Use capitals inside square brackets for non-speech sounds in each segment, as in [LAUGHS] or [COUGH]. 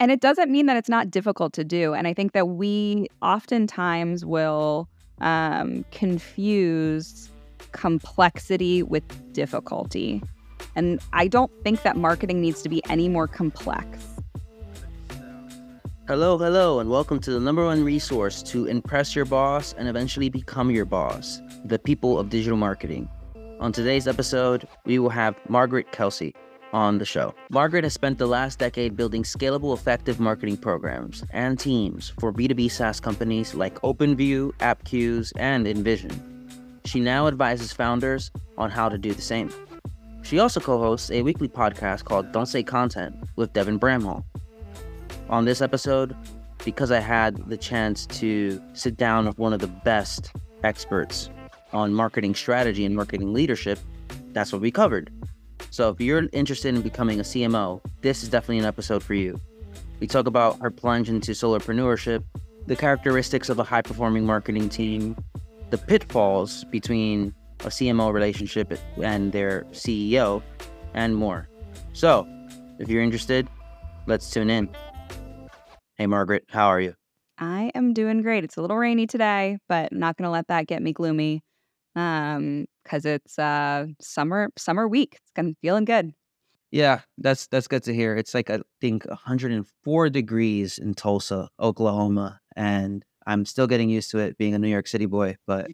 And it doesn't mean that it's not difficult to do. And I think that we oftentimes will um, confuse complexity with difficulty. And I don't think that marketing needs to be any more complex. Hello, hello, and welcome to the number one resource to impress your boss and eventually become your boss the people of digital marketing. On today's episode, we will have Margaret Kelsey on the show. Margaret has spent the last decade building scalable, effective marketing programs and teams for B2B SaaS companies like OpenView, Appcues, and InVision. She now advises founders on how to do the same. She also co hosts a weekly podcast called Don't Say Content with Devin Bramhall. On this episode, because I had the chance to sit down with one of the best experts on marketing strategy and marketing leadership, that's what we covered. So if you're interested in becoming a CMO, this is definitely an episode for you. We talk about her plunge into solopreneurship, the characteristics of a high performing marketing team, the pitfalls between a CMO relationship and their CEO, and more. So, if you're interested, let's tune in. Hey, Margaret, how are you? I am doing great. It's a little rainy today, but I'm not going to let that get me gloomy um because it's uh summer summer week it's kind of feeling good. Yeah that's that's good to hear it's like i think 104 degrees in tulsa oklahoma and i'm still getting used to it being a new york city boy but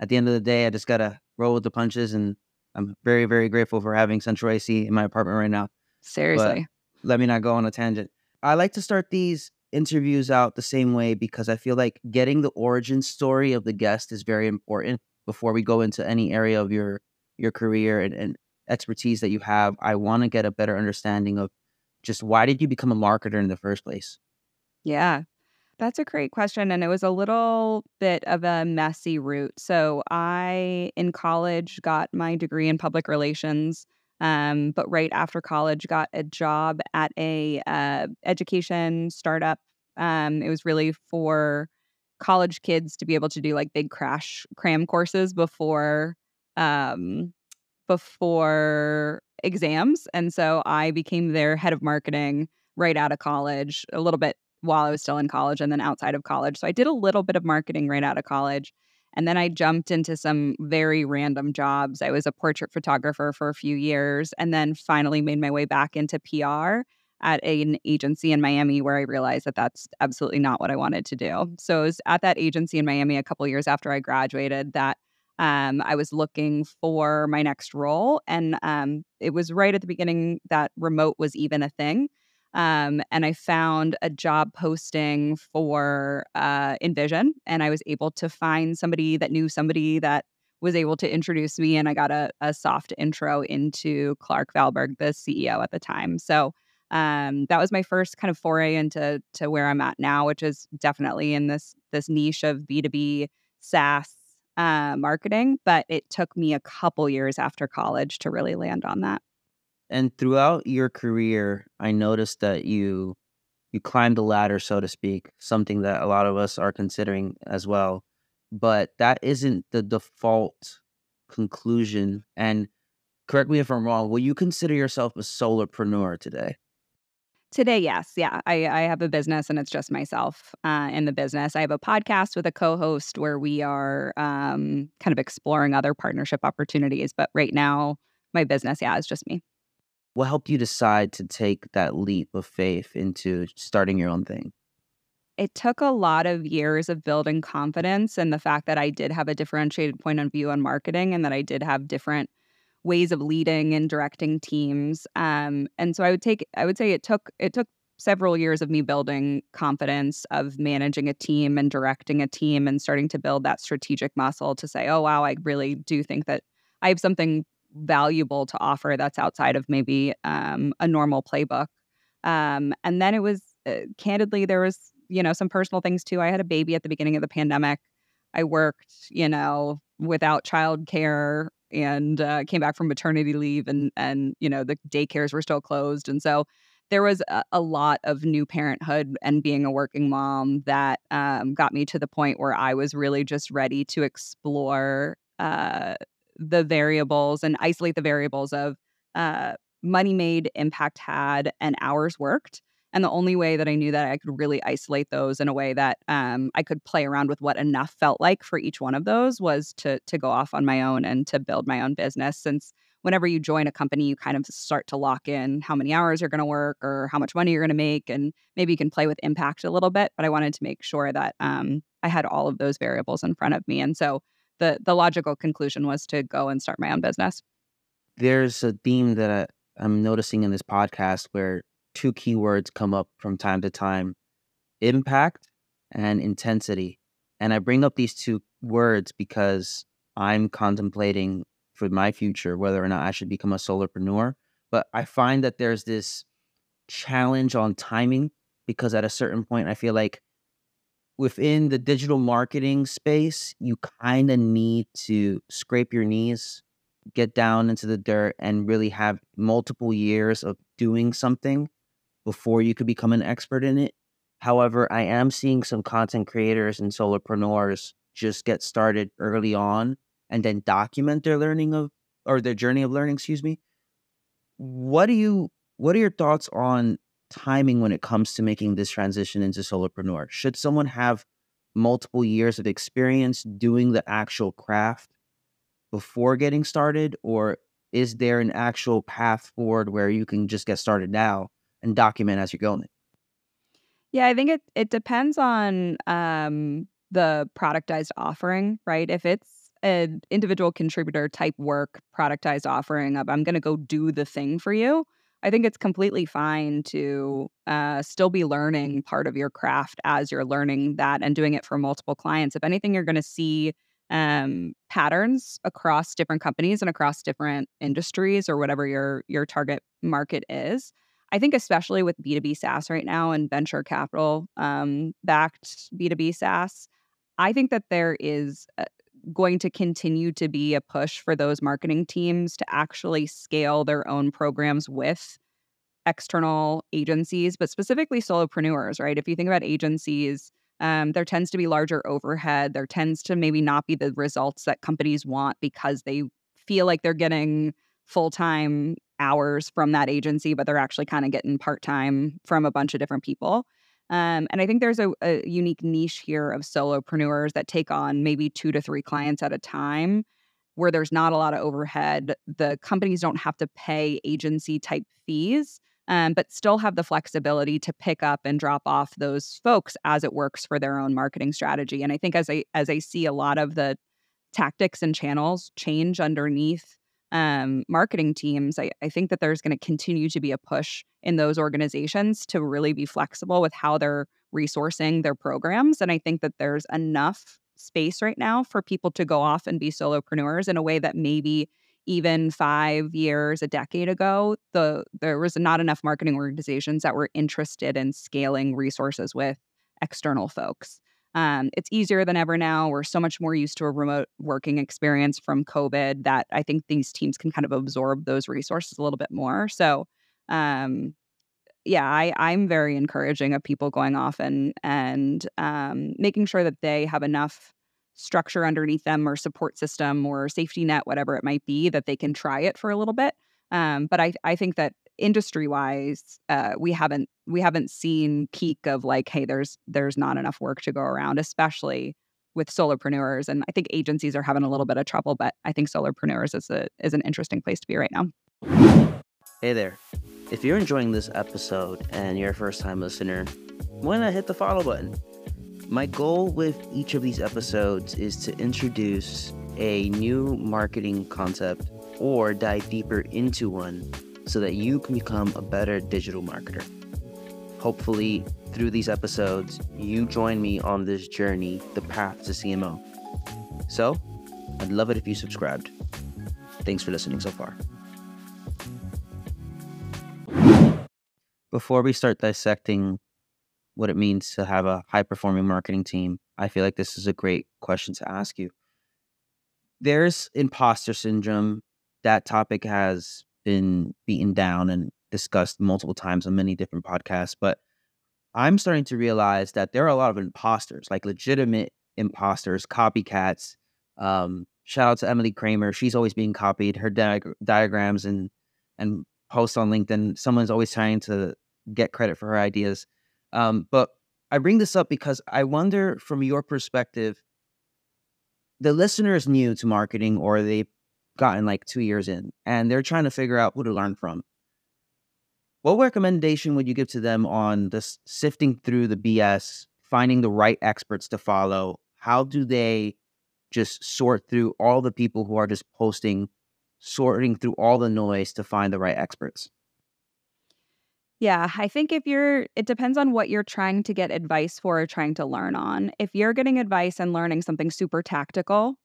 at the end of the day i just gotta roll with the punches and i'm very very grateful for having central ac in my apartment right now seriously. but let me not go on a tangent. I like to start these interviews out the same way because i feel like getting the origin story of the guest is very important before we go into any area of your your career and, and expertise that you have, I want to get a better understanding of just why did you become a marketer in the first place? Yeah. That's a great question. And it was a little bit of a messy route. So I, in college, got my degree in public relations. Um, but right after college, got a job at a uh, education startup. Um, it was really for college kids to be able to do like big crash cram courses before um before exams and so i became their head of marketing right out of college a little bit while i was still in college and then outside of college so i did a little bit of marketing right out of college and then i jumped into some very random jobs. I was a portrait photographer for a few years and then finally made my way back into pr at an agency in Miami where I realized that that's absolutely not what I wanted to do. So it was at that agency in Miami a couple years after I graduated that um, I was looking for my next role. And um, it was right at the beginning that remote was even a thing. Um, and I found a job posting for uh, InVision, and I was able to find somebody that knew somebody that was able to introduce me, and I got a, a soft intro into Clark Valberg, the CEO at the time. So um, that was my first kind of foray into to where I'm at now, which is definitely in this this niche of B2B SaaS uh, marketing. But it took me a couple years after college to really land on that. And throughout your career, I noticed that you you climbed the ladder, so to speak, something that a lot of us are considering as well. But that isn't the default conclusion. And correct me if I'm wrong, will you consider yourself a solopreneur today? Today, yes. Yeah. I, I have a business and it's just myself uh, in the business. I have a podcast with a co host where we are um, kind of exploring other partnership opportunities. But right now, my business, yeah, is just me. What helped you decide to take that leap of faith into starting your own thing? It took a lot of years of building confidence and the fact that I did have a differentiated point of view on marketing and that I did have different ways of leading and directing teams. Um, and so I would take I would say it took it took several years of me building confidence of managing a team and directing a team and starting to build that strategic muscle to say, oh wow, I really do think that I have something valuable to offer that's outside of maybe um, a normal playbook. Um, and then it was uh, candidly there was you know some personal things too. I had a baby at the beginning of the pandemic. I worked, you know, without childcare and uh, came back from maternity leave and and you know the daycares were still closed and so there was a, a lot of new parenthood and being a working mom that um, got me to the point where I was really just ready to explore uh, the variables and isolate the variables of uh, money made, impact had, and hours worked. And the only way that I knew that I could really isolate those in a way that um, I could play around with what enough felt like for each one of those was to to go off on my own and to build my own business. Since whenever you join a company, you kind of start to lock in how many hours you're going to work or how much money you're going to make, and maybe you can play with impact a little bit. But I wanted to make sure that um, I had all of those variables in front of me, and so the the logical conclusion was to go and start my own business. There's a theme that I, I'm noticing in this podcast where two keywords come up from time to time impact and intensity. And I bring up these two words because I'm contemplating for my future whether or not I should become a solopreneur. But I find that there's this challenge on timing because at a certain point, I feel like within the digital marketing space, you kind of need to scrape your knees, get down into the dirt, and really have multiple years of doing something before you could become an expert in it. However, I am seeing some content creators and solopreneurs just get started early on and then document their learning of or their journey of learning, excuse me. What do you what are your thoughts on timing when it comes to making this transition into solopreneur? Should someone have multiple years of experience doing the actual craft before getting started or is there an actual path forward where you can just get started now and document as you're going? Yeah, I think it it depends on um, the productized offering, right? If it's an individual contributor type work, productized offering of I'm going to go do the thing for you, I think it's completely fine to uh, still be learning part of your craft as you're learning that and doing it for multiple clients. If anything, you're going to see um, patterns across different companies and across different industries or whatever your your target market is. I think especially with B2B SaaS right now and venture capital um, backed B2B SaaS, I think that there is uh, going to continue to be a push for those marketing teams to actually scale their own programs with external agencies, but specifically solopreneurs, right? If you think about agencies, um, there tends to be larger overhead. There tends to maybe not be the results that companies want because they feel like they're getting full time hours from that agency, but they're actually kind of getting part time from a bunch of different people. Um, and I think there's a, a, unique niche here of solopreneurs that take on maybe two to three clients at a time where there's not a lot of overhead. The companies don't have to pay agency type fees, um, but still have the flexibility to pick up and drop off those folks as it works for their own marketing strategy. And I think as I as I see a lot of the tactics and channels change underneath um, marketing teams, I, I think that there's going to continue to be a push in those organizations to really be flexible with how they're resourcing their programs. And I think that there's enough space right now for people to go off and be solopreneurs in a way that maybe even five years, a decade ago, the there was not enough marketing organizations that were interested in scaling resources with external folks. Um, it's easier than ever now. We're so much more used to a remote working experience from COVID that I think these teams can kind of absorb those resources a little bit more. So, um, yeah, I, I'm very encouraging of people going off and and um, making sure that they have enough structure underneath them or support system or safety net, whatever it might be, that they can try it for a little bit. Um, but I, I think that industry wise, uh, we haven't we haven't seen peak of like, hey, there's there's not enough work to go around, especially with solopreneurs. And I think agencies are having a little bit of trouble, but I think solopreneurs is a is an interesting place to be right now. Hey there. If you're enjoying this episode and you're a first time listener, why not hit the follow button? My goal with each of these episodes is to introduce a new marketing concept or dive deeper into one so that you can become a better digital marketer. Hopefully, through these episodes, you join me on this journey, the path to CMO. So, I'd love it if you subscribed. Thanks for listening so far. Before we start dissecting what it means to have a high performing marketing team, I feel like this is a great question to ask you. There's imposter syndrome. That topic has been beaten down and discussed multiple times on many different podcasts, but I'm starting to realize that there are a lot of imposters, like legitimate imposters, copycats. Um, shout out to Emily Kramer. She's always being copied. Her diag- diagrams and and posts on LinkedIn, someone's always trying to get credit for her ideas. Um, but I bring this up because I wonder, from your perspective, the listener is new to marketing or they've gotten like two years in and they're trying to figure out who to learn from. What recommendation would you give to them on this sifting through the BS, finding the right experts to follow? How do they just sort through all the people who are just posting, sorting through all the noise to find the right experts? Yeah, I think if you're, it depends on what you're trying to get advice for or trying to learn on. If you're getting advice and learning something super tactical,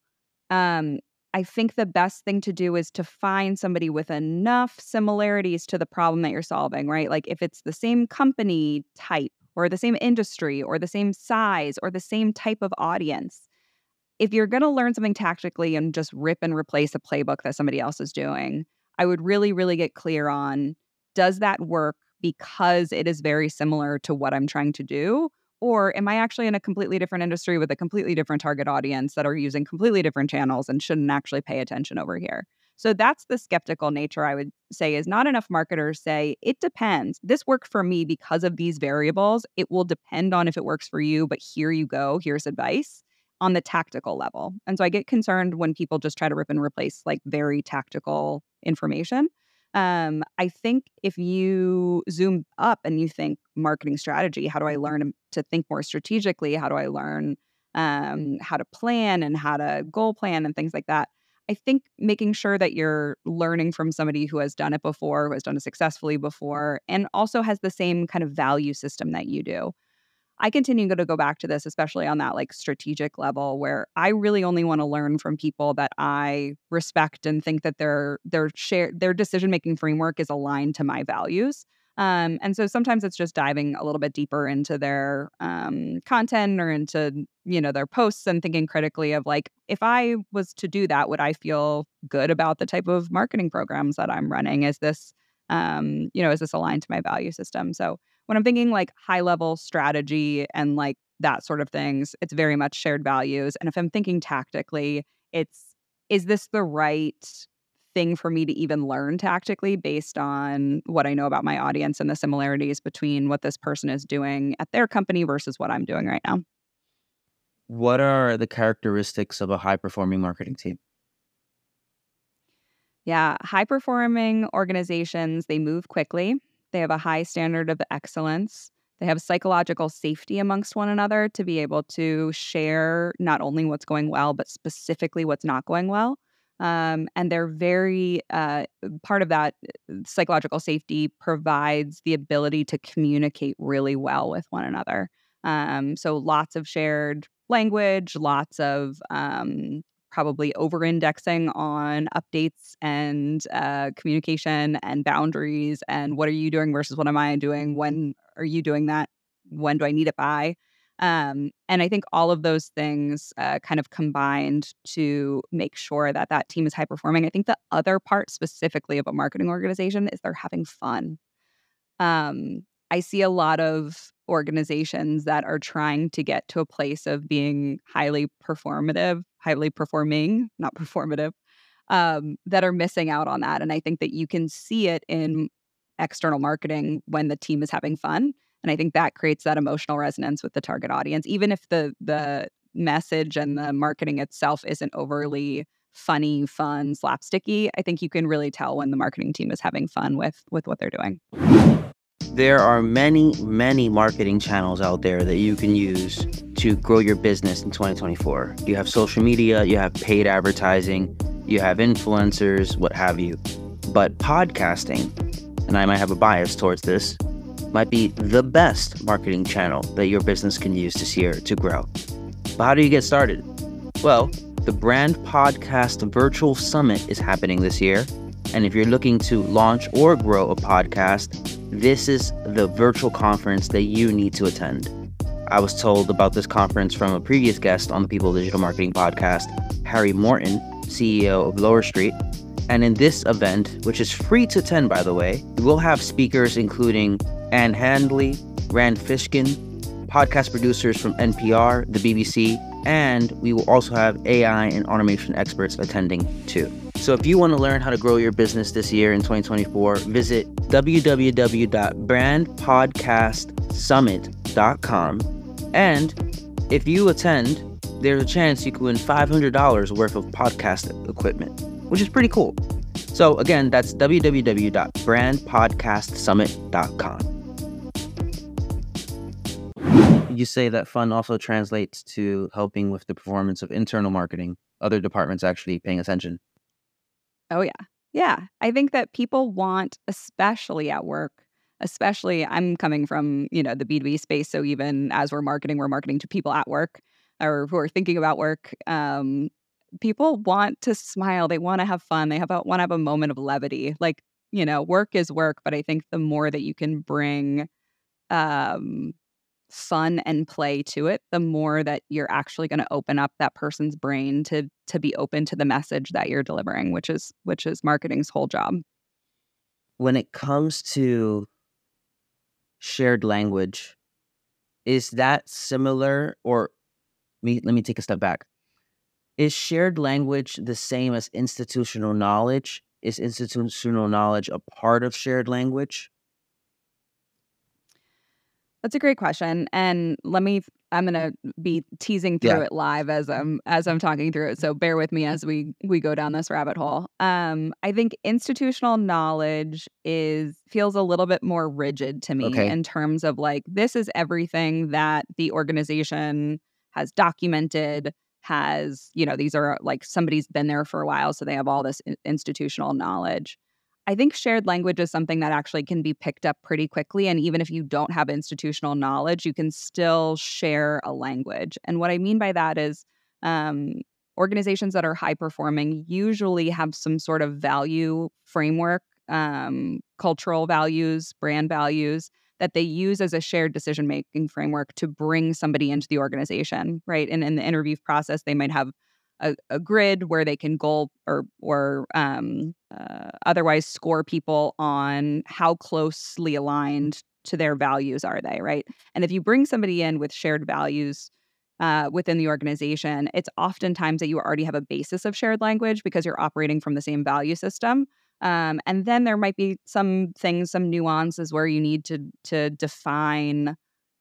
um, I think the best thing to do is to find somebody with enough similarities to the problem that you're solving, right? Like if it's the same company type or the same industry or the same size or the same type of audience. If you're going to learn something tactically and just rip and replace a playbook that somebody else is doing, I would really, really get clear on does that work because it is very similar to what I'm trying to do? Or am I actually in a completely different industry with a completely different target audience that are using completely different channels and shouldn't actually pay attention over here? So that's the skeptical nature I would say is not enough marketers say it depends. This worked for me because of these variables. It will depend on if it works for you, but here you go. Here's advice on the tactical level. And so I get concerned when people just try to rip and replace like very tactical information. Um, I think if you zoom up and you think marketing strategy, how do I learn to think more strategically? How do I learn um, how to plan and how to goal plan and things like that? I think making sure that you're learning from somebody who has done it before, who has done it successfully before, and also has the same kind of value system that you do. I continue to go back to this, especially on that like strategic level, where I really only want to learn from people that I respect and think that their their share their decision making framework is aligned to my values. Um, and so sometimes it's just diving a little bit deeper into their um, content or into you know their posts and thinking critically of like if I was to do that, would I feel good about the type of marketing programs that I'm running? Is this um, you know is this aligned to my value system? So when I'm thinking like high level strategy and like that sort of things, it's very much shared values. And if I'm thinking tactically, it's is this the right thing for me to even learn tactically based on what I know about my audience and the similarities between what this person is doing at their company versus what I'm doing right now? What are the characteristics of a high performing marketing team? Yeah, high performing organizations, they move quickly. They have a high standard of excellence. They have psychological safety amongst one another to be able to share not only what's going well, but specifically what's not going well. Um, and they're very uh, part of that uh, psychological safety provides the ability to communicate really well with one another. Um, so lots of shared language, lots of um, probably over indexing on updates and uh, communication and boundaries and what are you doing versus what am I doing? When are you doing that? When do I need it by? Um, and I think all of those things uh, kind of combined to make sure that that team is high performing. I think the other part specifically of a marketing organization is they're having fun. Um, I see a lot of organizations that are trying to get to a place of being highly performative, highly performing, not performative, um, that are missing out on that. And I think that you can see it in external marketing when the team is having fun. And I think that creates that emotional resonance with the target audience, even if the the message and the marketing itself isn't overly funny, fun, slapsticky. I think you can really tell when the marketing team is having fun with with what they're doing. There are many, many marketing channels out there that you can use to grow your business in 2024. You have social media, you have paid advertising, you have influencers, what have you. But podcasting, and I might have a bias towards this, might be the best marketing channel that your business can use this year to grow. But how do you get started? Well, the Brand Podcast Virtual Summit is happening this year. And if you're looking to launch or grow a podcast, this is the virtual conference that you need to attend. I was told about this conference from a previous guest on the People Digital Marketing podcast, Harry Morton, CEO of Lower Street. And in this event, which is free to attend, by the way, we'll have speakers including Ann Handley, Rand Fishkin, podcast producers from NPR, the BBC, And we will also have AI and automation experts attending too. So if you want to learn how to grow your business this year in 2024, visit www.brandpodcastsummit.com. And if you attend, there's a chance you can win $500 worth of podcast equipment, which is pretty cool. So again, that's www.brandpodcastsummit.com. You say that fun also translates to helping with the performance of internal marketing, other departments actually paying attention. Oh, yeah. Yeah. I think that people want, especially at work, especially I'm coming from, you know, the B2B space. So even as we're marketing, we're marketing to people at work or who are thinking about work. Um, people want to smile. They want to have fun. They have a, want to have a moment of levity. Like, you know, work is work, but I think the more that you can bring um, fun and play to it, the more that you're actually going to open up that person's brain to to be open to the message that you're delivering, which is which is marketing's whole job. When it comes to shared language, is that similar or me let me take a step back. Is shared language the same as institutional knowledge? Is institutional knowledge a part of shared language? That's a great question. And let me I'm going to be teasing through yeah. it live as I'm as I'm talking through it. So bear with me as we we go down this rabbit hole. Um I think institutional knowledge is feels a little bit more rigid to me okay. in terms of like this is everything that the organization has documented has, you know, these are like somebody's been there for a while so they have all this institutional knowledge. I think shared language is something that actually can be picked up pretty quickly. And even if you don't have institutional knowledge, you can still share a language. And what I mean by that is um, organizations that are high performing usually have some sort of value framework, um, cultural values, brand values that they use as a shared decision making framework to bring somebody into the organization, right? And in the interview process, they might have a, a grid where they can goal or or um, uh, otherwise score people on how closely aligned to their values are they, right? And if you bring somebody in with shared values uh, within the organization, it's oftentimes that you already have a basis of shared language because you're operating from the same value system. Um, and then there might be some things, some nuances where you need to to define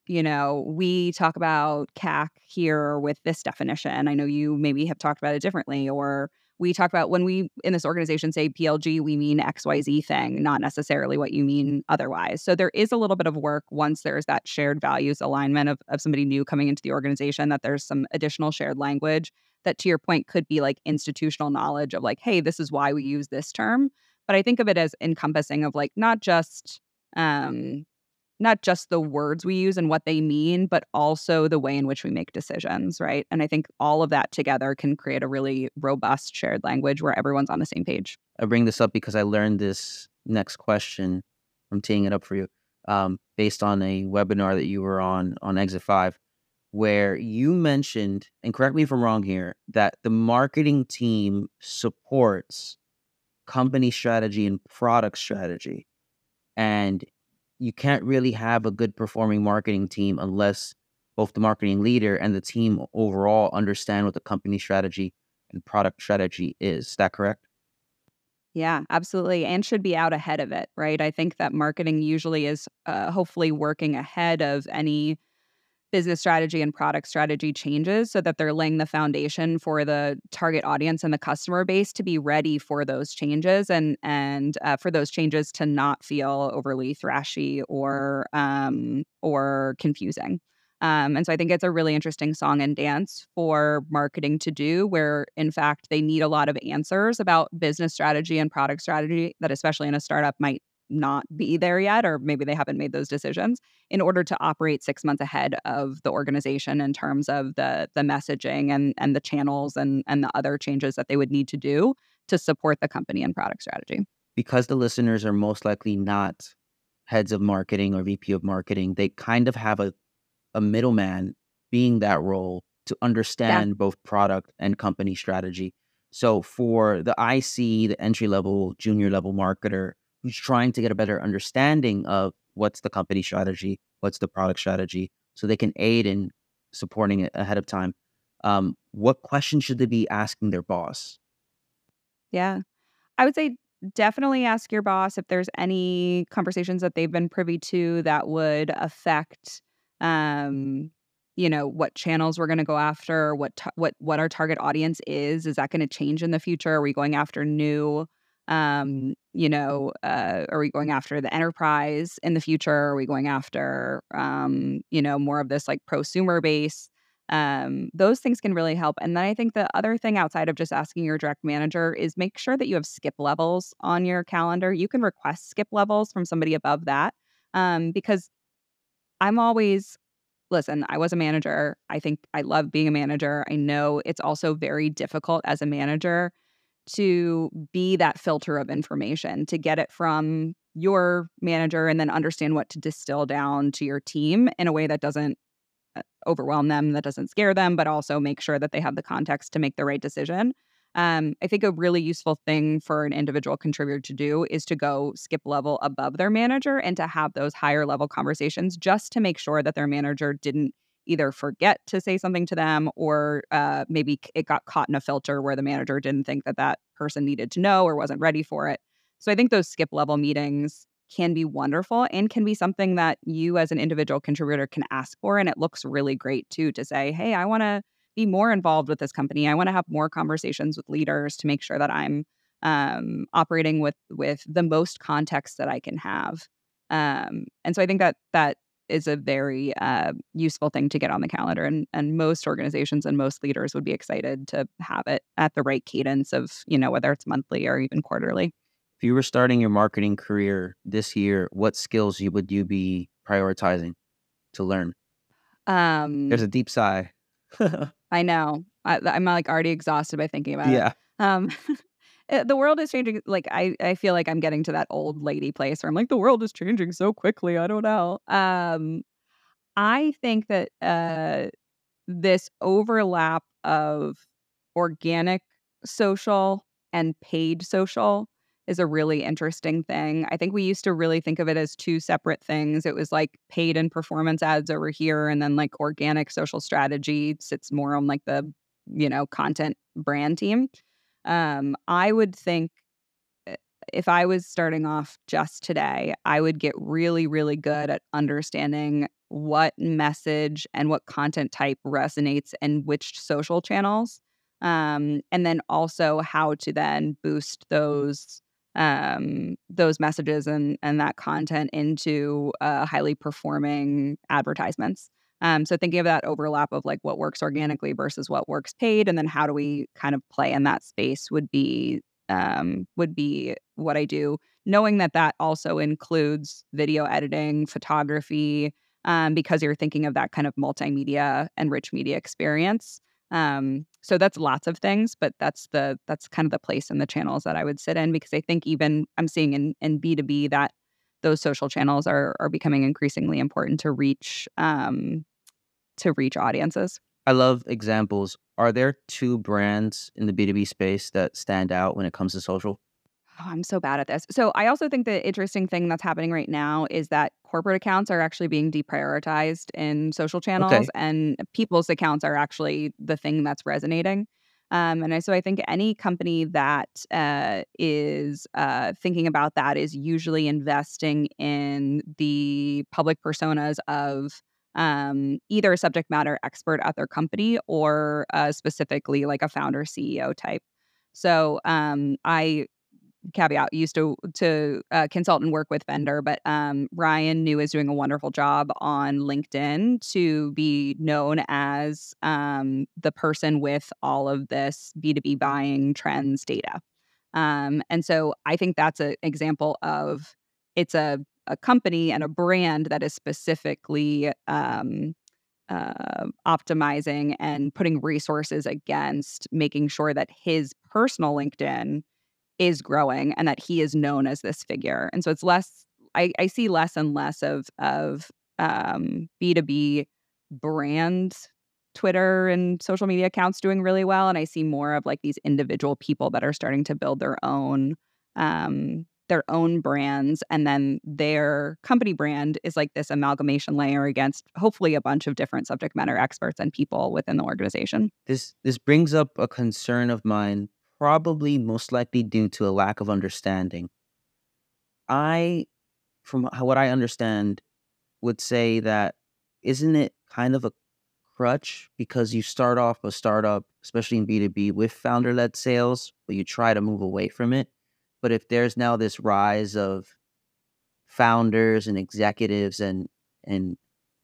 you know, we talk about CAC here with this definition. I know you maybe have talked about it differently, or we talk about when we in this organization say PLG, we mean XYZ thing, not necessarily what you mean otherwise. So there is a little bit of work once there's that shared values alignment of, of somebody new coming into the organization, that there's some additional shared language that to your point could be like institutional knowledge of like, hey, this is why we use this term. But I think of it as encompassing of like not just um not just the words we use and what they mean, but also the way in which we make decisions, right? And I think all of that together can create a really robust shared language where everyone's on the same page. I bring this up because I learned this next question. I'm teeing it up for you um, based on a webinar that you were on on Exit 5, where you mentioned, and correct me if I'm wrong here, that the marketing team supports company strategy and product strategy. And you can't really have a good performing marketing team unless both the marketing leader and the team overall understand what the company strategy and product strategy is. Is that correct? Yeah, absolutely. And should be out ahead of it, right? I think that marketing usually is uh, hopefully working ahead of any business strategy and product strategy changes so that they're laying the foundation for the target audience and the customer base to be ready for those changes and and uh, for those changes to not feel overly thrashy or um, or confusing. Um, and so I think it's a really interesting song and dance for marketing to do, where in fact they need a lot of answers about business strategy and product strategy that, especially in a startup, might not be there yet, or maybe they haven't made those decisions in order to operate six months ahead of the organization in terms of the the messaging and and the channels and and the other changes that they would need to do to support the company and product strategy. Because the listeners are most likely not heads of marketing or VP of marketing, they kind of have a a middleman being that role to understand yeah. both product and company strategy. So for the IC, the entry level, junior level marketer, who's trying to get a better understanding of what's the company strategy, what's the product strategy, so they can aid in supporting it ahead of time. um, what questions should they be asking their boss? Yeah. I would say definitely ask your boss if there's any conversations that they've been privy to that would affect um you know what channels we're going to go after what ta- what what our target audience is is that going to change in the future are we going after new um you know uh are we going after the enterprise in the future? Are we going after um you know more of this like prosumer base? Um those things can really help. And then i think the other thing outside of just asking your direct manager is make sure that you have skip levels on your calendar. You can request skip levels from somebody above that um because i'm always listen i was a manager. I think i love being a manager. I know it's also very difficult as a manager to be that filter of information to get it from your manager and then understand what to distill down to your team in a way that doesn't uh, overwhelm them, that doesn't scare them, but also make sure that they have the context to make the right decision. Um, I think a really useful thing for an individual contributor to do is to go skip level above their manager and to have those higher level conversations just to make sure that their manager didn't either forget to say something to them or uh, maybe it got caught in a filter where the manager didn't think that that person needed to know or wasn't ready for it. So I think those skip level meetings can be wonderful and can be something that you as an individual contributor can ask for. And it looks really great too to say, hey, I want to be more involved with this company. I want to have more conversations with leaders to make sure that I'm um, operating with with the most context that I can have. Um, and so I think that that is a very uh, useful thing to get on the calendar. And, and most organizations and most leaders would be excited to have it at the right cadence of, you know, whether it's monthly or even quarterly. If you were starting your marketing career this year, what skills you, would you be prioritizing to learn? Um, There's a deep sigh. [LAUGHS] I know. I, am like already exhausted by thinking about yeah. it. Yeah. Um, [LAUGHS] the world is changing. Like I, I feel like I'm getting to that old lady place where I'm like, the world is changing so quickly. I don't know. Um, I think that uh, this overlap of organic social and paid social is a really interesting thing. I think we used to really think of it as two separate things. It was like paid and performance ads over here, and then like organic social strategy sits more on like the, you know, content brand team. Um, I would think eh, if I was starting off just today, I would get really, really good at understanding what message and what content type resonates and which social channels. Um, and then also how to then boost those um, those messages and and that content into uh, highly performing advertisements. Um, so thinking of that overlap of like what works organically versus what works paid, and then how do we kind of play in that space would be um, would be what I do. Knowing that that also includes video editing, photography, um, because you're thinking of that kind of multimedia and rich media experience. Um, so that's lots of things, but that's the that's kind of the place in the channels that I would sit in because I think even I'm seeing in in B two B that those social channels are are becoming increasingly important to reach um, to reach audiences. I love examples. Are there two brands in the B2B space that stand out when it comes to social? Oh, I'm so bad at this. So I also think the interesting thing that's happening right now is that corporate accounts are actually being deprioritized in social channels okay. and people's accounts are actually the thing that's resonating. Um, and so I think any company that uh, is uh, thinking about that is usually investing in the public personas of um, either a subject matter expert at their company or uh, specifically like a founder CEO type. So um, I caveat used to to uh, consult and work with Vendr, but um, Ryan Neu is doing a wonderful job on LinkedIn to be known as um, the person with all of this B two B buying trends data. Um, and so I think that's an example of it's a a company and a brand that is specifically um, uh, optimizing and putting resources against making sure that his personal LinkedIn is growing and that he is known as this figure. And so it's less. I, I see less and less of of um, B2B brand Twitter and social media accounts doing really well. And I see more of like these individual people that are starting to build their own um, their own brands and then their company brand is like this amalgamation layer against hopefully a bunch of different subject matter experts and people within the organization. This this brings up a concern of mine, probably most likely due to a lack of understanding. I from what I understand would say that isn't it kind of a crutch because you start off a startup, especially in B2B, with founder led sales, but you try to move away from it. But if there's now this rise of founders and executives and and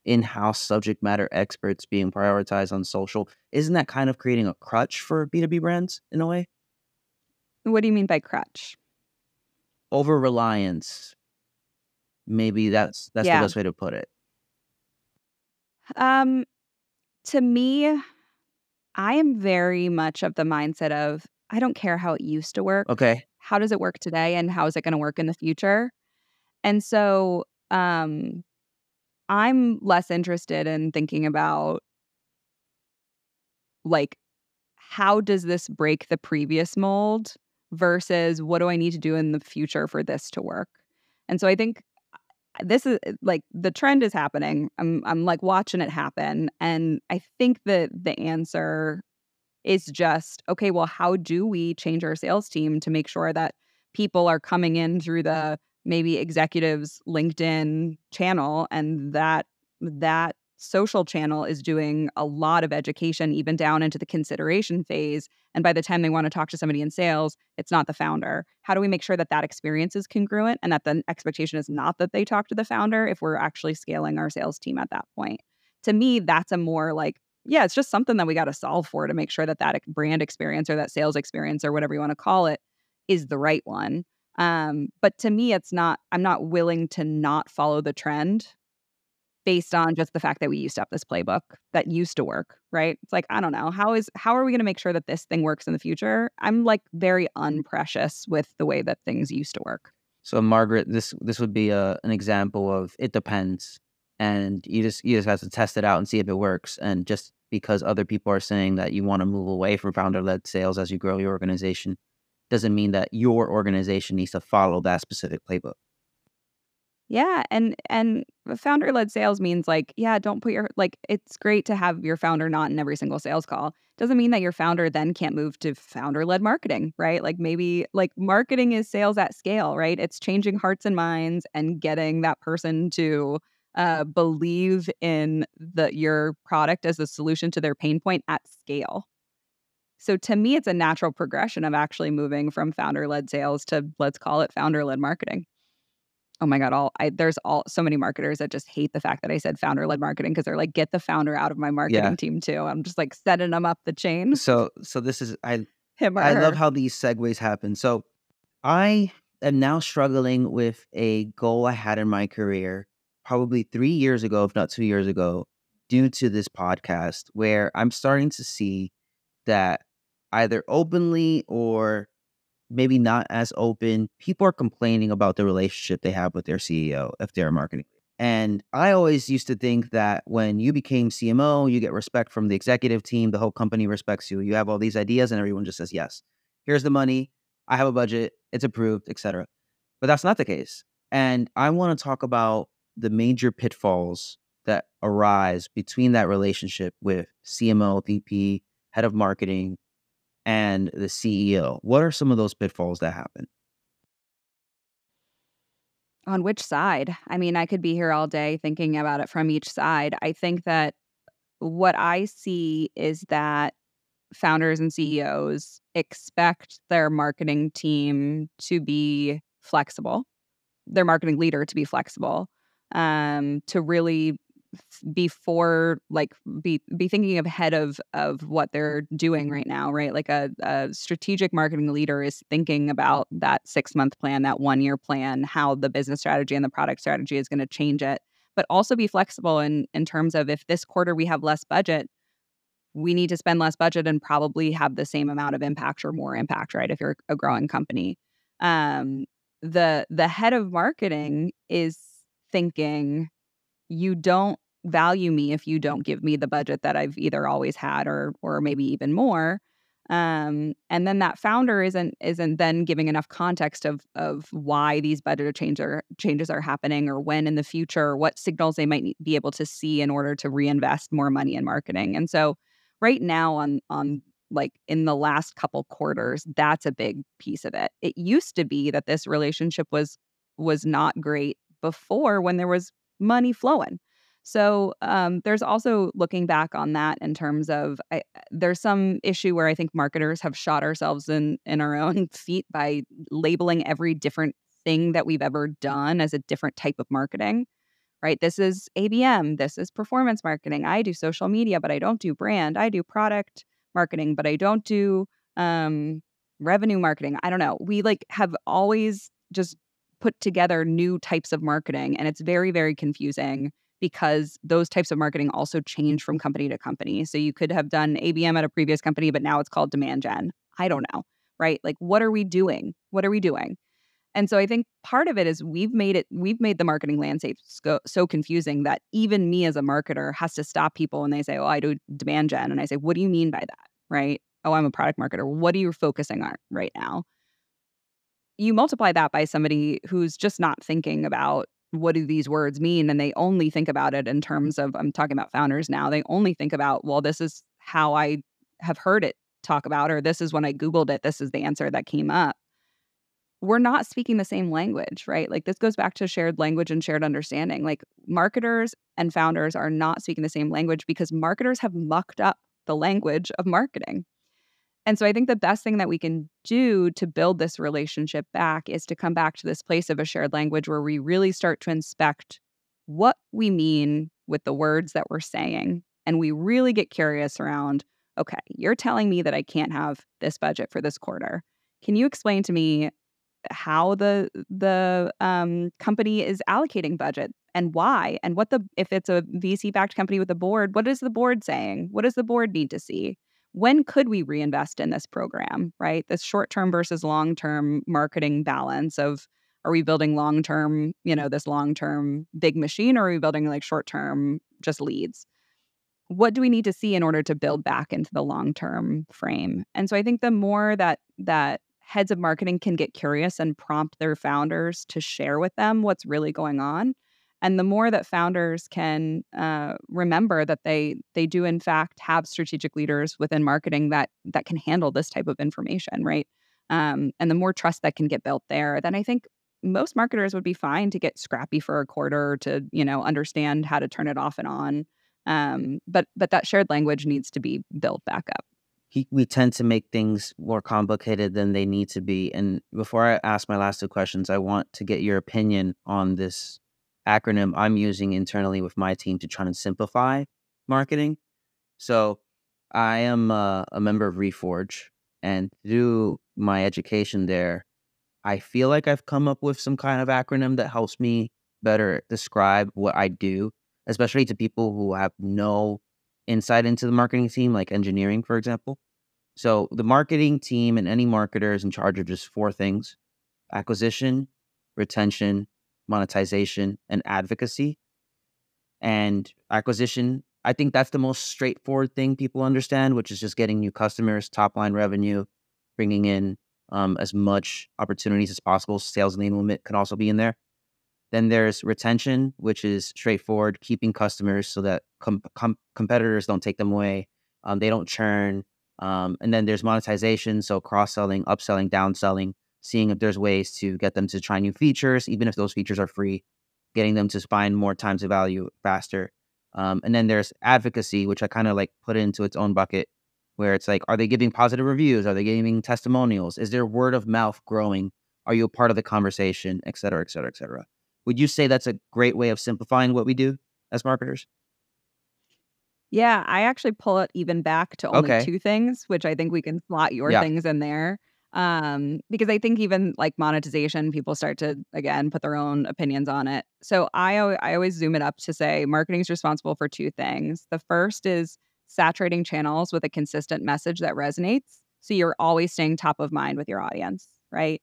in-house subject matter experts being prioritized on social, isn't that kind of creating a crutch for B2B brands in a way? What do you mean by crutch? Over reliance. Maybe that's that's yeah. the best way to put it. Um to me, I am very much of the mindset of I don't care how it used to work. Okay. How does it work today and how is it going to work in the future? And so um I'm less interested in thinking about like how does this break the previous mold versus what do I need to do in the future for this to work? And so I think this is eh, like the trend is happening. I'm I'm like watching it happen and I think that the answer is just okay, well how do we change our sales team to make sure that people are coming in through the maybe executives LinkedIn channel and that that social channel is doing a lot of education even down into the consideration phase and by the time they want to talk to somebody in sales it's not the founder. How do we make sure that that experience is congruent and that the expectation is not that they talk to the founder if we're actually scaling our sales team at that point? To me that's a more like yeah it's just something that we got to solve for to make sure that that brand experience or that sales experience or whatever you want to call it is the right one um, but to me it's not i'm not willing to not follow the trend based on just the fact that we used to have this playbook that used to work, right? It's like, I don't know, how is how are we going to make sure that this thing works in the future? I'm like very unprecious with the way that things used to work. So Margaret, this this would be a, an example of it depends and you just you just have to test it out and see if it works and just because other people are saying that you want to move away from founder led sales as you grow your organization doesn't mean that your organization needs to follow that specific playbook. Yeah, and and founder led sales means like, yeah, don't put your like it's great to have your founder not in every single sales call. Doesn't mean that your founder then can't move to founder led marketing, right? Like maybe like marketing is sales at scale, right? It's changing hearts and minds and getting that person to uh, believe in the your product as a solution to their pain point at scale. So to me, it's a natural progression of actually moving from founder led sales to let's call it founder led marketing oh my god all I, there's all so many marketers that just hate the fact that i said founder led marketing because they're like get the founder out of my marketing yeah. team too i'm just like setting them up the chain so so this is i him i her. love how these segues happen so i am now struggling with a goal i had in my career probably three years ago if not two years ago due to this podcast where i'm starting to see that either openly or maybe not as open. People are complaining about the relationship they have with their CEO if they're marketing. And I always used to think that when you became CMO, you get respect from the executive team, the whole company respects you. You have all these ideas and everyone just says yes. Here's the money. I have a budget. It's approved, etc. But that's not the case. And I want to talk about the major pitfalls that arise between that relationship with CMO, VP, head of marketing, and the CEO. What are some of those pitfalls that happen? On which side? I mean, I could be here all day thinking about it from each side. I think that what I see is that founders and CEOs expect their marketing team to be flexible, their marketing leader to be flexible, um, to really before like be be thinking ahead of of what they're doing right now right? Like a, a strategic marketing leader is thinking about that six month plan that one year plan how the business strategy and the product strategy is going to change it but also be flexible in in terms of if this quarter we have less budget we need to spend less budget and probably have the same amount of impact or more impact right if you're a growing company. Um the the head of marketing is thinking you don't value me if you don't give me the budget that I've either always had or or maybe even more. Um, and then that founder isn't isn't then giving enough context of of why these budget changes are happening or when in the future, what signals they might be able to see in order to reinvest more money in marketing. And so right now on on like in the last couple quarters, that's a big piece of it. It used to be that this relationship was was not great before when there was money flowing. So um, there's also looking back on that in terms of I, there's some issue where I think marketers have shot ourselves in in our own [LAUGHS] feet by labeling every different thing that we've ever done as a different type of marketing. Right? This is ABM. This is performance marketing. I do social media, but I don't do brand. I do product marketing, but I don't do um, revenue marketing. I don't know. We like have always just put together new types of marketing, and it's very very confusing because those types of marketing also change from company to company. So you could have done ABM at a previous company, but now it's called demand gen. I don't know, right? Like, what are we doing? What are we doing? And so I think part of it is we've made it, we've made the marketing landscape so, so confusing that even me as a marketer has to stop people when they say, oh, I do demand gen. And I say, what do you mean by that? Right? Oh, I'm a product marketer. What are you focusing on right now? You multiply that by somebody who's just not thinking about what do these words mean? And they only think about it in terms of, I'm talking about founders now, they only think about, well, this is how I have heard it talk about, or this is when I Googled it, this is the answer that came up. We're not speaking the same language, right? Like this goes back to shared language and shared understanding. Like marketers and founders are not speaking the same language because marketers have mucked up the language of marketing. And so I think the best thing that we can do to build this relationship back is to come back to this place of a shared language where we really start to inspect what we mean with the words that we're saying. And we really get curious around okay, you're telling me that I can't have this budget for this quarter. Can you explain to me how the the um, company is allocating budget and why and what the if it's a VC backed company with a board, what is the board saying? What does the board need to see? When could we reinvest in this program, right? This short term versus long term marketing balance of are we building long term, you know, this long term big machine, or are we building like short term just leads? What do we need to see in order to build back into the long term frame? And so I think the more that that heads of marketing can get curious and prompt their founders to share with them what's really going on, and the more that founders can uh, remember that they they do in fact have strategic leaders within marketing that that can handle this type of information right? Um, and the more trust that can get built there then i think most marketers would be fine to get scrappy for a quarter to you know understand how to turn it off and on. Um, but but that shared language needs to be built back up. We tend to make things more complicated than they need to be and before i ask my last two questions i want to get your opinion on this acronym I'm using internally with my team to try and simplify marketing. So I am uh, a member of Reforge, and through my education there, I feel like I've come up with some kind of acronym that helps me better describe what I do, especially to people who have no insight into the marketing team, like engineering, for example. So the marketing team and any marketer is in charge of just four things acquisition, retention, monetization, and advocacy. And acquisition, I think that's the most straightforward thing people understand, which is just getting new customers, top line revenue, bringing in um, as much opportunities as possible. Sales enablement can also be in there. Then there's retention, which is straightforward, keeping customers so that com- com- competitors don't take them away, um, they don't churn. Um, and then there's monetization, so cross selling, upselling, downselling, seeing if there's ways to get them to try new features, even if those features are free, getting them to find more times of value faster. Um, and then there's advocacy, which I kind of like put into its own bucket, where it's like, are they giving positive reviews? Are they giving testimonials? Is their word of mouth growing? Are you a part of the conversation, et cetera, et cetera, et cetera? Would you say that's a great way of simplifying what we do as marketers? Yeah, I actually pull it even back to only okay. two things, which I think we can slot your yeah. things in there um because i think even like monetization people start to again put their own opinions on it. So i i always zoom it up to say marketing is responsible for two things. The first is saturating channels with a consistent message that resonates so you're always staying top of mind with your audience right?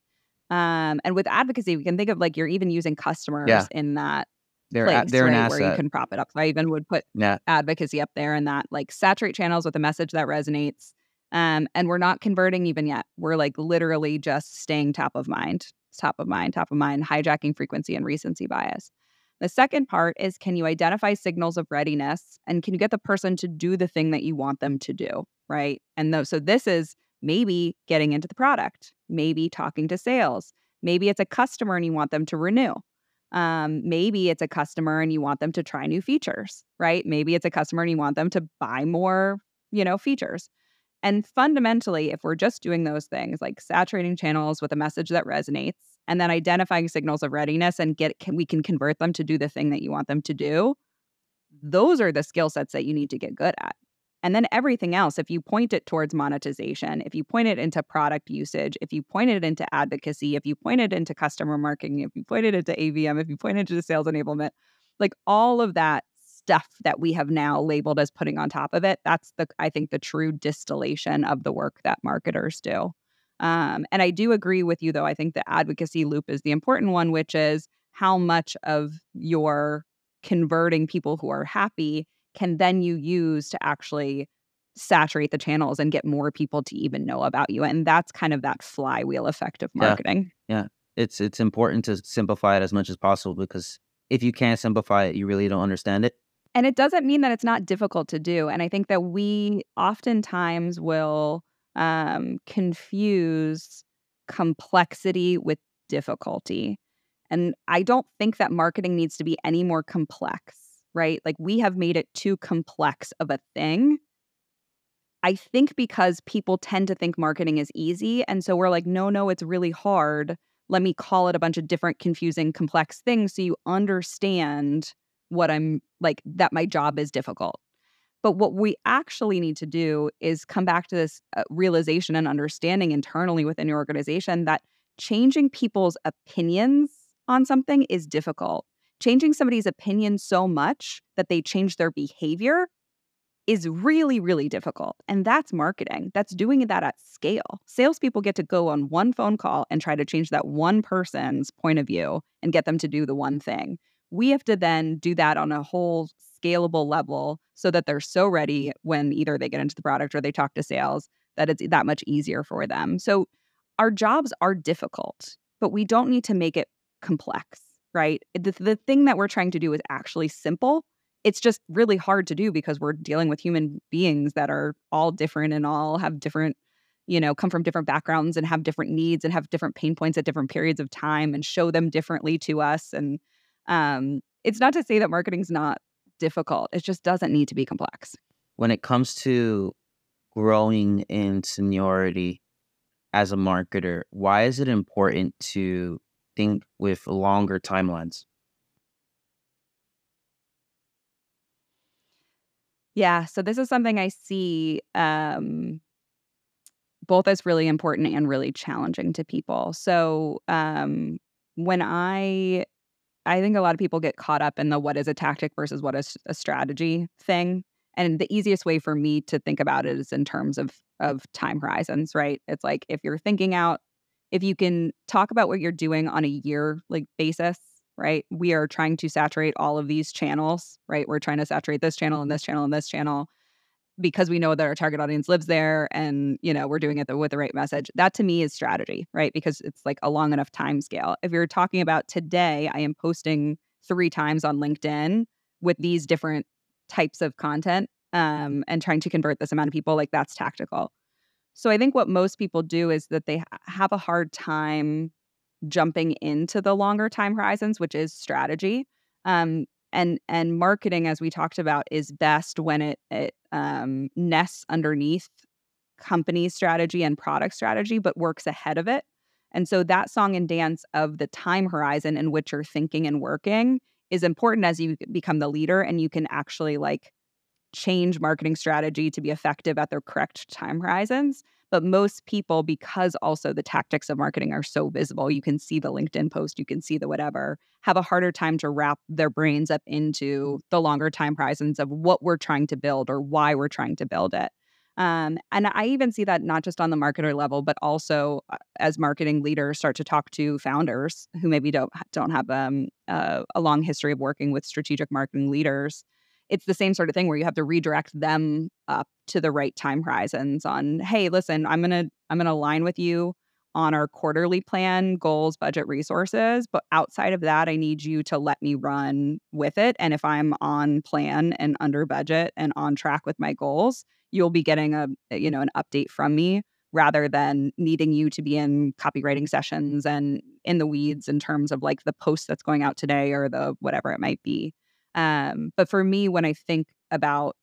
Um and with advocacy we can think of like you're even using customers yeah. in that they're place, they're right, an where you can prop it up. So i even would put yeah. advocacy up there and that like saturate channels with a message that resonates Um, and we're not converting even yet. We're like literally just staying top of mind, top of mind, top of mind, hijacking frequency and recency bias. The second part is can you identify signals of readiness and can you get the person to do the thing that you want them to do? Right. And so this is maybe getting into the product, maybe talking to sales, maybe it's a customer and you want them to renew. Um, maybe it's a customer and you want them to try new features, right? Maybe it's a customer and you want them to buy more, you know, features. And fundamentally, if we're just doing those things like saturating channels with a message that resonates and then identifying signals of readiness and get can, we can convert them to do the thing that you want them to do, those are the skill sets that you need to get good at. And then everything else, if you point it towards monetization, if you point it into product usage, if you point it into advocacy, if you point it into customer marketing, if you point it into ABM, if you point it into sales enablement, like all of that stuff that we have now labeled as putting on top of it, that's the, I think, the true distillation of the work that marketers do. Um, and I do agree with you, though. I think the advocacy loop is the important one, which is how much of your converting people who are happy can then you use to actually saturate the channels and get more people to even know about you and that's kind of that flywheel effect of marketing yeah, yeah. it's it's important to simplify it as much as possible because if you can't simplify it you really don't understand it and it doesn't mean that it's not difficult to do and i think that we oftentimes will um, confuse complexity with difficulty and i don't think that marketing needs to be any more complex right? Like we have made it too complex of a thing. I think because people tend to think marketing is easy. And so we're like, no, no, it's really hard. Let me call it a bunch of different, confusing, complex things so you understand what I'm like, that my job is difficult. But what we actually need to do is come back to this uh, realization and understanding internally within your organization that changing people's opinions on something is difficult changing somebody's opinion so much that they change their behavior is really, really difficult. And that's marketing. That's doing that at scale. Salespeople get to go on one phone call and try to change that one person's point of view and get them to do the one thing. We have to then do that on a whole scalable level so that they're so ready when either they get into the product or they talk to sales that it's that much easier for them. So our jobs are difficult, but we don't need to make it complex right? Eh, the, the thing that we're trying to do is actually simple. It's just really hard to do because we're dealing with human beings that are all different and all have different, you know, come from different backgrounds and have different needs and have different pain points at different periods of time and show them differently to us. And um, it's not to say that marketing's not difficult, it just doesn't need to be complex. When it comes to growing in seniority as a marketer, why is it important to think with longer timelines? Yeah, so this is something I see um, both as really important and really challenging to people. So um, when I, I think a lot of people get caught up in the what is a tactic versus what is a strategy thing. And the easiest way for me to think about it is in terms of of time horizons, right? It's like if you're thinking out if you can talk about what you're doing on a year like basis right we are trying to saturate all of these channels right we're trying to saturate this channel and this channel and this channel because we know that our target audience lives there and you know we're doing it with the right message that to me is strategy right because it's like a long enough time scale if you're talking about today i am posting three times on linkedin with these different types of content um, and trying to convert this amount of people like that's tactical so I think what most people do is that they have a hard time jumping into the longer time horizons, which is strategy. Um, and and marketing, as we talked about, is best when it it um, nests underneath company strategy and product strategy, but works ahead of it. And so that song and dance of the time horizon in which you're thinking and working is important as you become the leader and you can actually like change marketing strategy to be effective at their correct time horizons. But most people, because also the tactics of marketing are so visible, you can see the LinkedIn post, you can see the whatever, have a harder time to wrap their brains up into the longer time horizons of what we're trying to build or why we're trying to build it. Um, and I even see that not just on the marketer level, but also uh, as marketing leaders start to talk to founders who maybe don't don't have um, uh, a long history of working with strategic marketing leaders it's the same sort of thing where you have to redirect them up to the right time horizons on hey listen i'm gonna i'm gonna align with you on our quarterly plan goals budget resources but outside of that i need you to let me run with it and if i'm on plan and under budget and on track with my goals you'll be getting a you know an update from me rather than needing you to be in copywriting sessions and in the weeds in terms of like the post that's going out today or the whatever it might be um, but for me, when I think about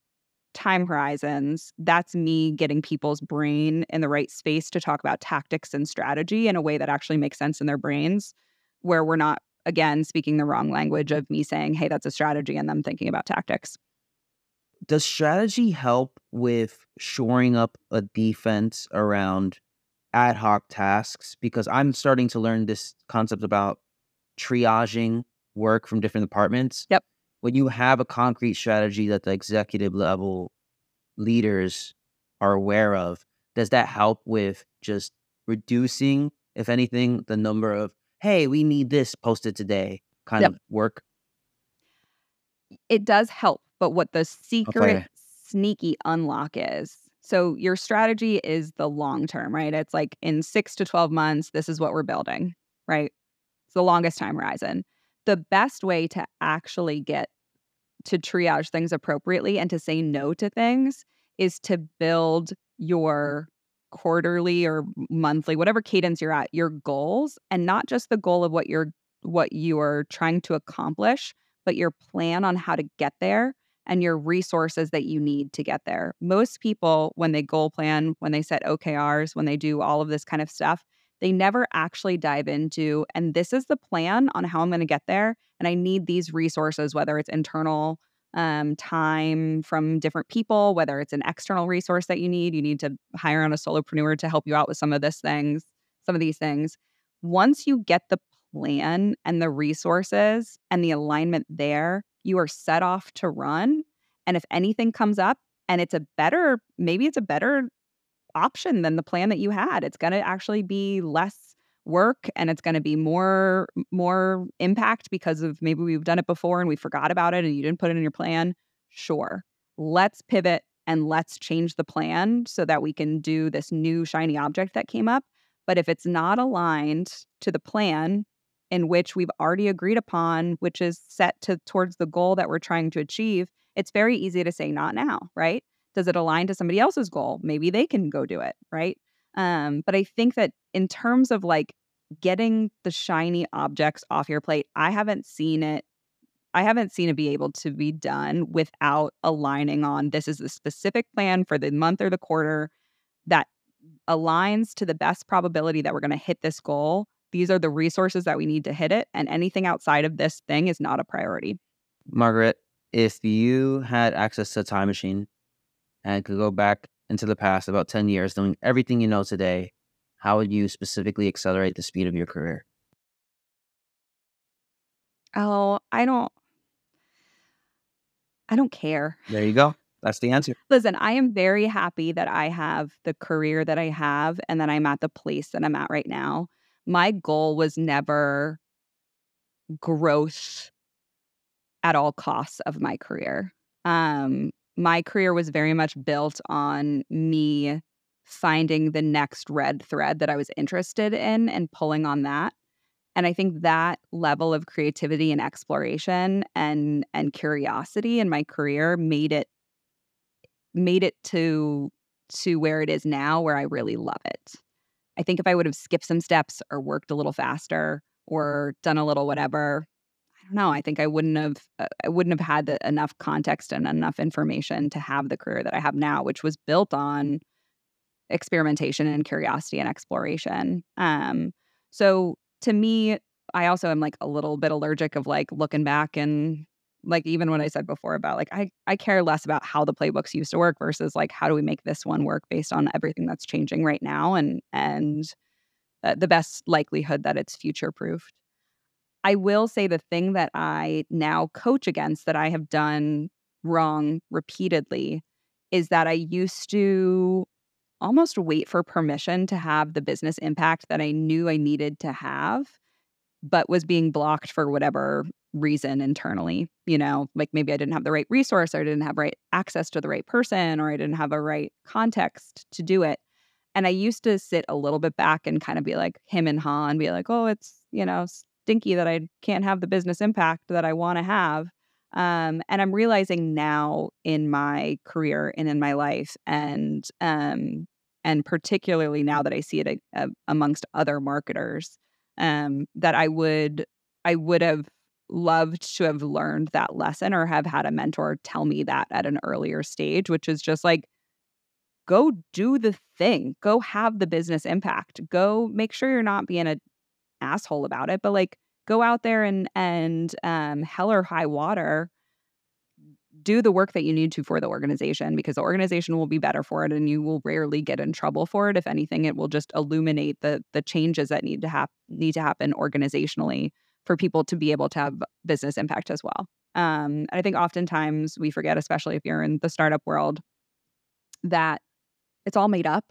time horizons, that's me getting people's brain in the right space to talk about tactics and strategy in a way that actually makes sense in their brains, where we're not, again, speaking the wrong language of me saying, hey, that's a strategy, and them thinking about tactics. Does strategy help with shoring up a defense around ad hoc tasks? Because I'm starting to learn this concept about triaging work from different departments. Yep when you have a concrete strategy that the executive level leaders are aware of, does that help with just reducing, if anything, the number of, hey, we need this posted today kind yep. of work? It does help, but what the secret okay. sneaky unlock is so your strategy is the long term, right? It's like in six to 12 months, this is what we're building, right? It's the longest time horizon. The best way to actually get to triage things appropriately and to say no to things is to build your quarterly or monthly whatever cadence you're at your goals and not just the goal of what you're what you are trying to accomplish but your plan on how to get there and your resources that you need to get there. Most people when they goal plan when they set okrs when they do all of this kind of stuff they never actually dive into, and this is the plan on how I'm going to get there. And I need these resources, whether it's internal um, time from different people, whether it's an external resource that you need, you need to hire on a solopreneur to help you out with some of this things, some of these things. Once you get the plan and the resources and the alignment there, you are set off to run. And if anything comes up and it's a better, maybe it's a better option than the plan that you had. It's going to actually be less work and it's going to be more more impact because of maybe we've done it before and we forgot about it and you didn't put it in your plan. Sure. Let's pivot and let's change the plan so that we can do this new shiny object that came up. But if it's not aligned to the plan in which we've already agreed upon, which is set to towards the goal that we're trying to achieve, it's very easy to say not now, right? Does it align to somebody else's goal? Maybe they can go do it, right? Um, but I think that in terms of like getting the shiny objects off your plate, I haven't seen it. I haven't seen it be able to be done without aligning on this is the specific plan for the month or the quarter that aligns to the best probability that we're going to hit this goal. These are the resources that we need to hit it. And anything outside of this thing is not a priority. Margaret, if you had access to a time machine and could go back into the past about 10 years, knowing everything you know today, how would you specifically accelerate the speed of your career? Oh, I don't I don't care. There you go. That's the answer. Listen, I am very happy that I have the career that I have and that I'm at the place that I'm at right now. My goal was never growth at all costs of my career. Um, my career was very much built on me finding the next red thread that I was interested in and pulling on that. And I think that level of creativity and exploration and and curiosity in my career made it made it to to where it is now where I really love it. I think if I would have skipped some steps or worked a little faster or done a little whatever, don't know. I think I wouldn't have uh, I wouldn't have had the, enough context and enough information to have the career that I have now, which was built on experimentation and curiosity and exploration. Um, so to me, I also am like a little bit allergic of like looking back and like even what I said before about like I I care less about how the playbooks used to work versus like how do we make this one work based on everything that's changing right now and and uh, the best likelihood that it's future proofed. I will say the thing that I now coach against that I have done wrong repeatedly is that I used to almost wait for permission to have the business impact that I knew I needed to have, but was being blocked for whatever reason internally. You know, like maybe I didn't have the right resource or I didn't have right access to the right person or I didn't have a right context to do it. And I used to sit a little bit back and kind of be like him and Ha and be like, oh, it's, you know, stinky that I can't have the business impact that I want to have. Um, and I'm realizing now in my career and in my life, and um, and particularly now that I see it a, a, amongst other marketers, um, that I would I would have loved to have learned that lesson or have had a mentor tell me that at an earlier stage, which is just like go do the thing, go have the business impact, go make sure you're not being an asshole about it, but like go out there and and um, hell or high water do the work that you need to for the organization because the organization will be better for it and you will rarely get in trouble for it. If anything it will just illuminate the the changes that need to happen need to happen organizationally for people to be able to have business impact as well. Um, and i think oftentimes we forget especially if you're in the startup world that it's all made up.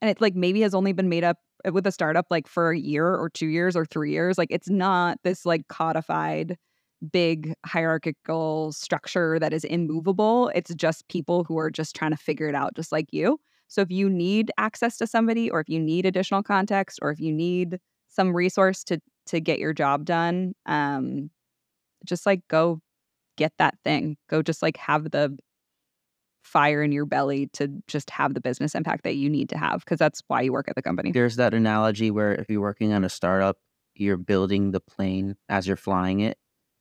And it's like maybe has only been made up with a startup like for a year or two years or three years like it's not this like codified big hierarchical structure that is immovable. It's just people who are just trying to figure it out just like you. So if you need access to somebody or if you need additional context or if you need some resource to to get your job done um just like go get that thing. Go just like have the fire in your belly to just have the business impact that you need to have because that's why you work at the company. There's that analogy where if you're working on a startup, you're building the plane as you're flying it.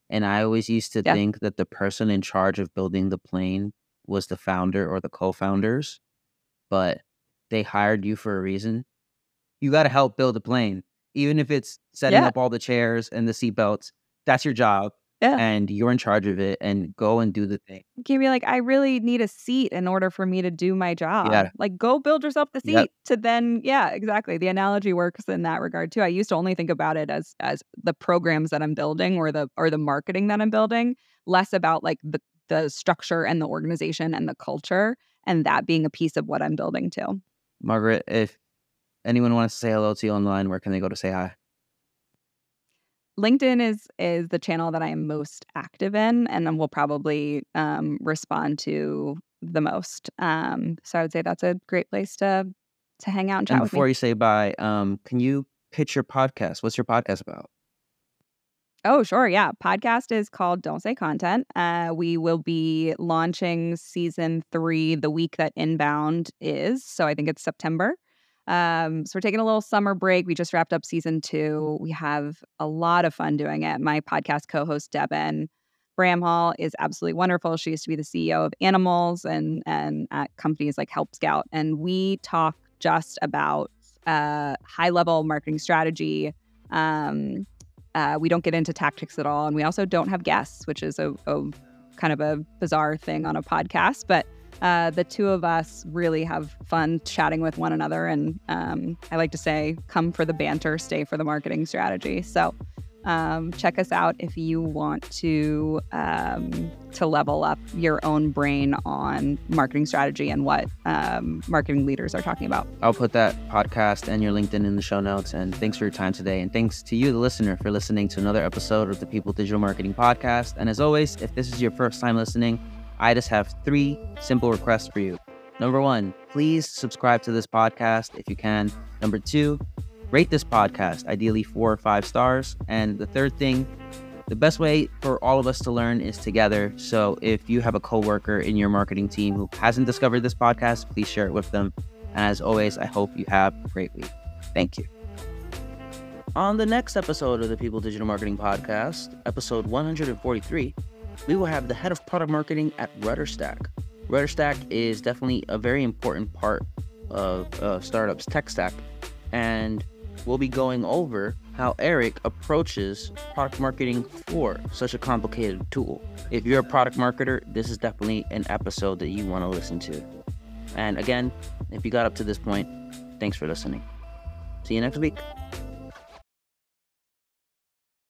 And I always used to yeah. think that the person in charge of building the plane was the founder or the co founders, but they hired you for a reason. You got to help build a plane, even if it's setting yeah. up all the chairs and the seatbelts. That's your job. Yeah. And you're in charge of it and go and do the thing. You can be like, I really need a seat in order for me to do my job. Yeah. Like go build yourself the seat yep. to then yeah, exactly. The analogy works in that regard too. I used to only think about it as as the programs that I'm building or the or the marketing that I'm building, less about like the the structure and the organization and the culture and that being a piece of what I'm building too. Margaret, if anyone wants to say hello to you online, where can they go to say hi? LinkedIn is is the channel that I am most active in, and then will probably um, respond to the most. Um, so I would say that's a great place to to hang out and chat and before you say bye, um, can you pitch your podcast? What's your podcast about? Oh, sure. Yeah. Podcast is called Don't Say Content. Uh, we will be launching season three the week that Inbound is. So I think it's September. Um, so we're taking a little summer break. We just wrapped up season two. We have a lot of fun doing it. My podcast co-host Devin Bramhall is absolutely wonderful. She used to be the CEO of Animalz and and at companies like Help Scout, and we talk just about uh, high level marketing strategy. Um, uh, we don't get into tactics at all, and we also don't have guests, which is a, a kind of a bizarre thing on a podcast, but uh, the two of us really have fun chatting with one another. And um, I like to say, come for the banter, stay for the marketing strategy. So um, check us out if you want to um, to level up your own brain on marketing strategy and what um, marketing leaders are talking about. I'll put that podcast and your LinkedIn in the show notes. And thanks for your time today. And thanks to you, the listener, for listening to another episode of the People Digital Marketing Podcast. And as always, if this is your first time listening, I just have three simple requests for you. Number one, please subscribe to this podcast if you can. Number two, rate this podcast, ideally four or five stars. And the third thing, the best way for all of us to learn is together. So if you have a coworker in your marketing team who hasn't discovered this podcast, please share it with them. And as always, I hope you have a great week. Thank you. On the next episode of the People Digital Marketing Podcast, episode 143, we will have the head of product marketing at RudderStack. RudderStack is definitely a very important part of uh, startups' tech stack, and we'll be going over how Eric approaches product marketing for such a complicated tool. If you're a product marketer, this is definitely an episode that you want to listen to. And again, if you got up to this point, thanks for listening. See you next week.